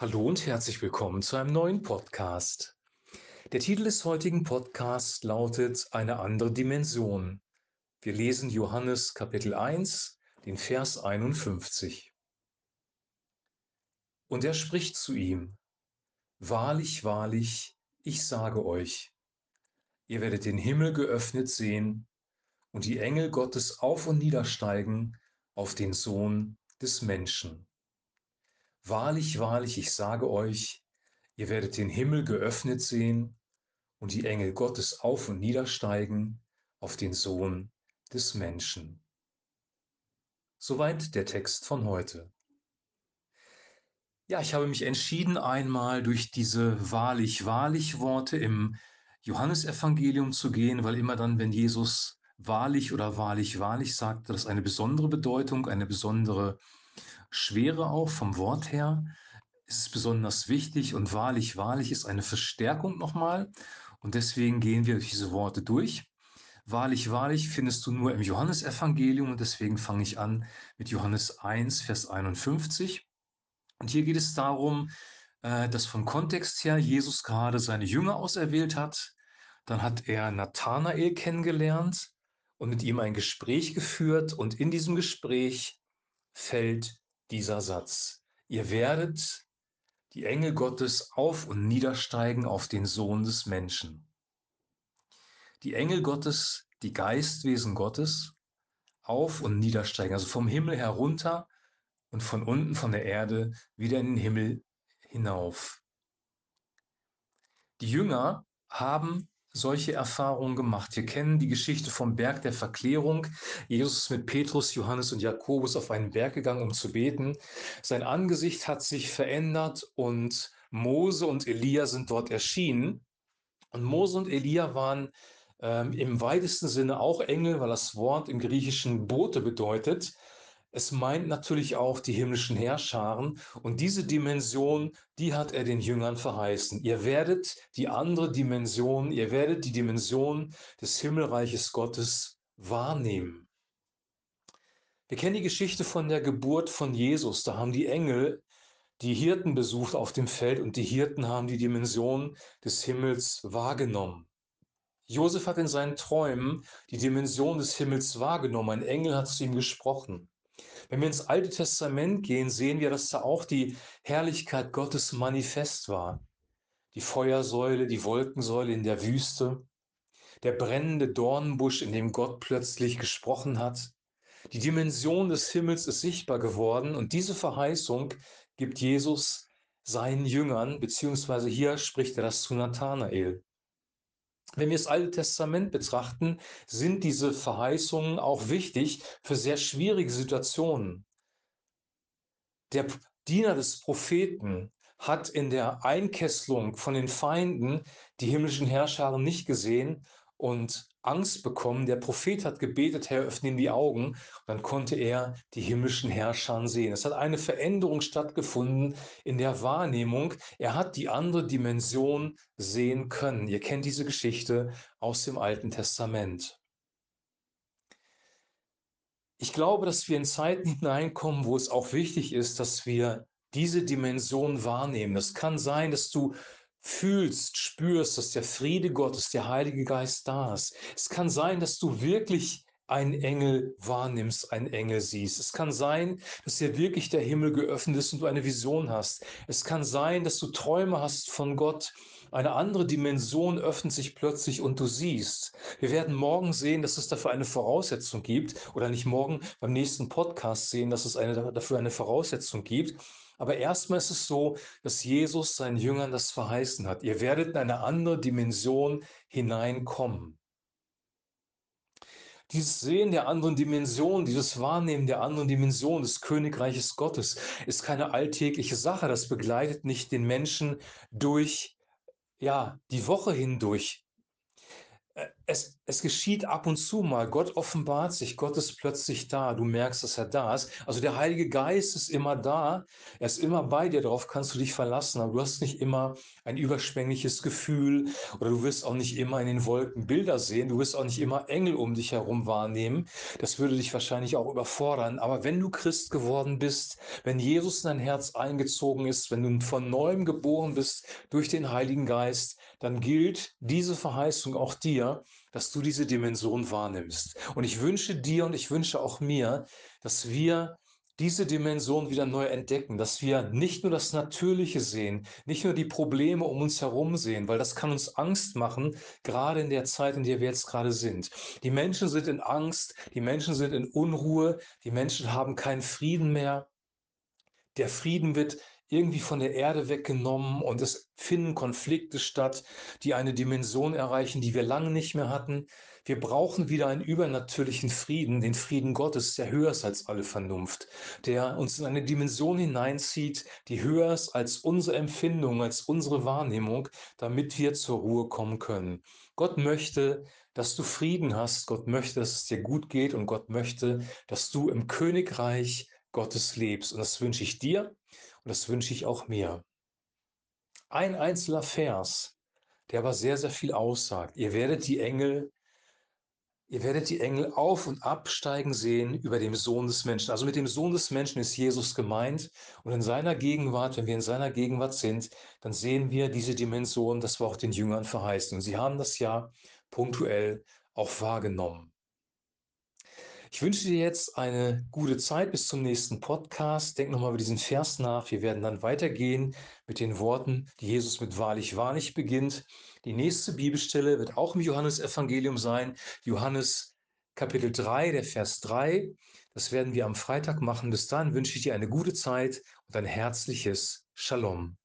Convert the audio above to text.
Hallo und herzlich willkommen zu einem neuen Podcast. Der Titel des heutigen Podcasts lautet Eine andere Dimension. Wir lesen Johannes Kapitel 1, den Vers 51. Und er spricht zu ihm, Wahrlich, wahrlich, ich sage euch, ihr werdet den Himmel geöffnet sehen und die Engel Gottes auf und niedersteigen auf den Sohn des Menschen. Wahrlich, wahrlich, ich sage euch, ihr werdet den Himmel geöffnet sehen und die Engel Gottes auf und niedersteigen auf den Sohn des Menschen. Soweit der Text von heute. Ja, ich habe mich entschieden, einmal durch diese wahrlich, wahrlich Worte im Johannesevangelium zu gehen, weil immer dann, wenn Jesus wahrlich oder wahrlich, wahrlich sagt, das eine besondere Bedeutung, eine besondere Schwere auch vom Wort her. Ist besonders wichtig und wahrlich, wahrlich ist eine Verstärkung nochmal. Und deswegen gehen wir diese Worte durch. Wahrlich, wahrlich findest du nur im Johannesevangelium und deswegen fange ich an mit Johannes 1, Vers 51. Und hier geht es darum, äh, dass vom Kontext her Jesus gerade seine Jünger auserwählt hat. Dann hat er Nathanael kennengelernt und mit ihm ein Gespräch geführt. Und in diesem Gespräch fällt dieser Satz. Ihr werdet die Engel Gottes auf und niedersteigen auf den Sohn des Menschen. Die Engel Gottes, die Geistwesen Gottes, auf und niedersteigen, also vom Himmel herunter und von unten von der Erde wieder in den Himmel hinauf. Die Jünger haben solche Erfahrungen gemacht. Wir kennen die Geschichte vom Berg der Verklärung. Jesus ist mit Petrus, Johannes und Jakobus auf einen Berg gegangen, um zu beten. Sein Angesicht hat sich verändert und Mose und Elia sind dort erschienen. Und Mose und Elia waren ähm, im weitesten Sinne auch Engel, weil das Wort im Griechischen Bote bedeutet. Es meint natürlich auch die himmlischen Herrscharen und diese Dimension, die hat er den Jüngern verheißen. Ihr werdet die andere Dimension, ihr werdet die Dimension des Himmelreiches Gottes wahrnehmen. Wir kennen die Geschichte von der Geburt von Jesus. Da haben die Engel die Hirten besucht auf dem Feld und die Hirten haben die Dimension des Himmels wahrgenommen. Josef hat in seinen Träumen die Dimension des Himmels wahrgenommen. Ein Engel hat zu ihm gesprochen. Wenn wir ins Alte Testament gehen, sehen wir, dass da auch die Herrlichkeit Gottes manifest war. Die Feuersäule, die Wolkensäule in der Wüste, der brennende Dornenbusch, in dem Gott plötzlich gesprochen hat. Die Dimension des Himmels ist sichtbar geworden und diese Verheißung gibt Jesus seinen Jüngern, beziehungsweise hier spricht er das zu Nathanael. Wenn wir das Alte Testament betrachten, sind diese Verheißungen auch wichtig für sehr schwierige Situationen. Der Diener des Propheten hat in der Einkesselung von den Feinden die himmlischen Herrscher nicht gesehen und Angst bekommen. Der Prophet hat gebetet, Herr, öffne ihm die Augen. Und dann konnte er die himmlischen Herrscher sehen. Es hat eine Veränderung stattgefunden in der Wahrnehmung. Er hat die andere Dimension sehen können. Ihr kennt diese Geschichte aus dem Alten Testament. Ich glaube, dass wir in Zeiten hineinkommen, wo es auch wichtig ist, dass wir diese Dimension wahrnehmen. Es kann sein, dass du fühlst, spürst, dass der Friede Gottes, der Heilige Geist da ist. Es kann sein, dass du wirklich einen Engel wahrnimmst, einen Engel siehst. Es kann sein, dass dir wirklich der Himmel geöffnet ist und du eine Vision hast. Es kann sein, dass du Träume hast von Gott. Eine andere Dimension öffnet sich plötzlich und du siehst. Wir werden morgen sehen, dass es dafür eine Voraussetzung gibt oder nicht morgen beim nächsten Podcast sehen, dass es eine, dafür eine Voraussetzung gibt. Aber erstmal ist es so, dass Jesus seinen Jüngern das verheißen hat. Ihr werdet in eine andere Dimension hineinkommen. Dieses Sehen der anderen Dimension, dieses Wahrnehmen der anderen Dimension des Königreiches Gottes ist keine alltägliche Sache. Das begleitet nicht den Menschen durch ja, die Woche hindurch. Es, es geschieht ab und zu mal. Gott offenbart sich, Gott ist plötzlich da. Du merkst, dass er da ist. Also der Heilige Geist ist immer da. Er ist immer bei dir. Darauf kannst du dich verlassen. Aber du hast nicht immer ein überschwängliches Gefühl oder du wirst auch nicht immer in den Wolken Bilder sehen. Du wirst auch nicht immer Engel um dich herum wahrnehmen. Das würde dich wahrscheinlich auch überfordern. Aber wenn du Christ geworden bist, wenn Jesus in dein Herz eingezogen ist, wenn du von neuem geboren bist durch den Heiligen Geist, dann gilt diese Verheißung auch dir, dass du diese Dimension wahrnimmst. Und ich wünsche dir und ich wünsche auch mir, dass wir diese Dimension wieder neu entdecken, dass wir nicht nur das Natürliche sehen, nicht nur die Probleme um uns herum sehen, weil das kann uns Angst machen, gerade in der Zeit, in der wir jetzt gerade sind. Die Menschen sind in Angst, die Menschen sind in Unruhe, die Menschen haben keinen Frieden mehr. Der Frieden wird irgendwie von der Erde weggenommen und es finden Konflikte statt, die eine Dimension erreichen, die wir lange nicht mehr hatten. Wir brauchen wieder einen übernatürlichen Frieden, den Frieden Gottes, der höher ist als alle Vernunft, der uns in eine Dimension hineinzieht, die höher ist als unsere Empfindung, als unsere Wahrnehmung, damit wir zur Ruhe kommen können. Gott möchte, dass du Frieden hast, Gott möchte, dass es dir gut geht und Gott möchte, dass du im Königreich Gottes lebst. Und das wünsche ich dir und das wünsche ich auch mir. Ein einzelner Vers, der aber sehr, sehr viel aussagt. Ihr werdet die Engel, ihr werdet die Engel auf und absteigen sehen über dem Sohn des Menschen. Also mit dem Sohn des Menschen ist Jesus gemeint. Und in seiner Gegenwart, wenn wir in seiner Gegenwart sind, dann sehen wir diese Dimension, das war auch den Jüngern verheißen. Und sie haben das ja punktuell auch wahrgenommen. Ich wünsche dir jetzt eine gute Zeit bis zum nächsten Podcast. Denk nochmal über diesen Vers nach. Wir werden dann weitergehen mit den Worten, die Jesus mit wahrlich, wahrlich beginnt. Die nächste Bibelstelle wird auch im Johannesevangelium sein. Johannes Kapitel 3, der Vers 3. Das werden wir am Freitag machen. Bis dahin wünsche ich dir eine gute Zeit und ein herzliches Shalom.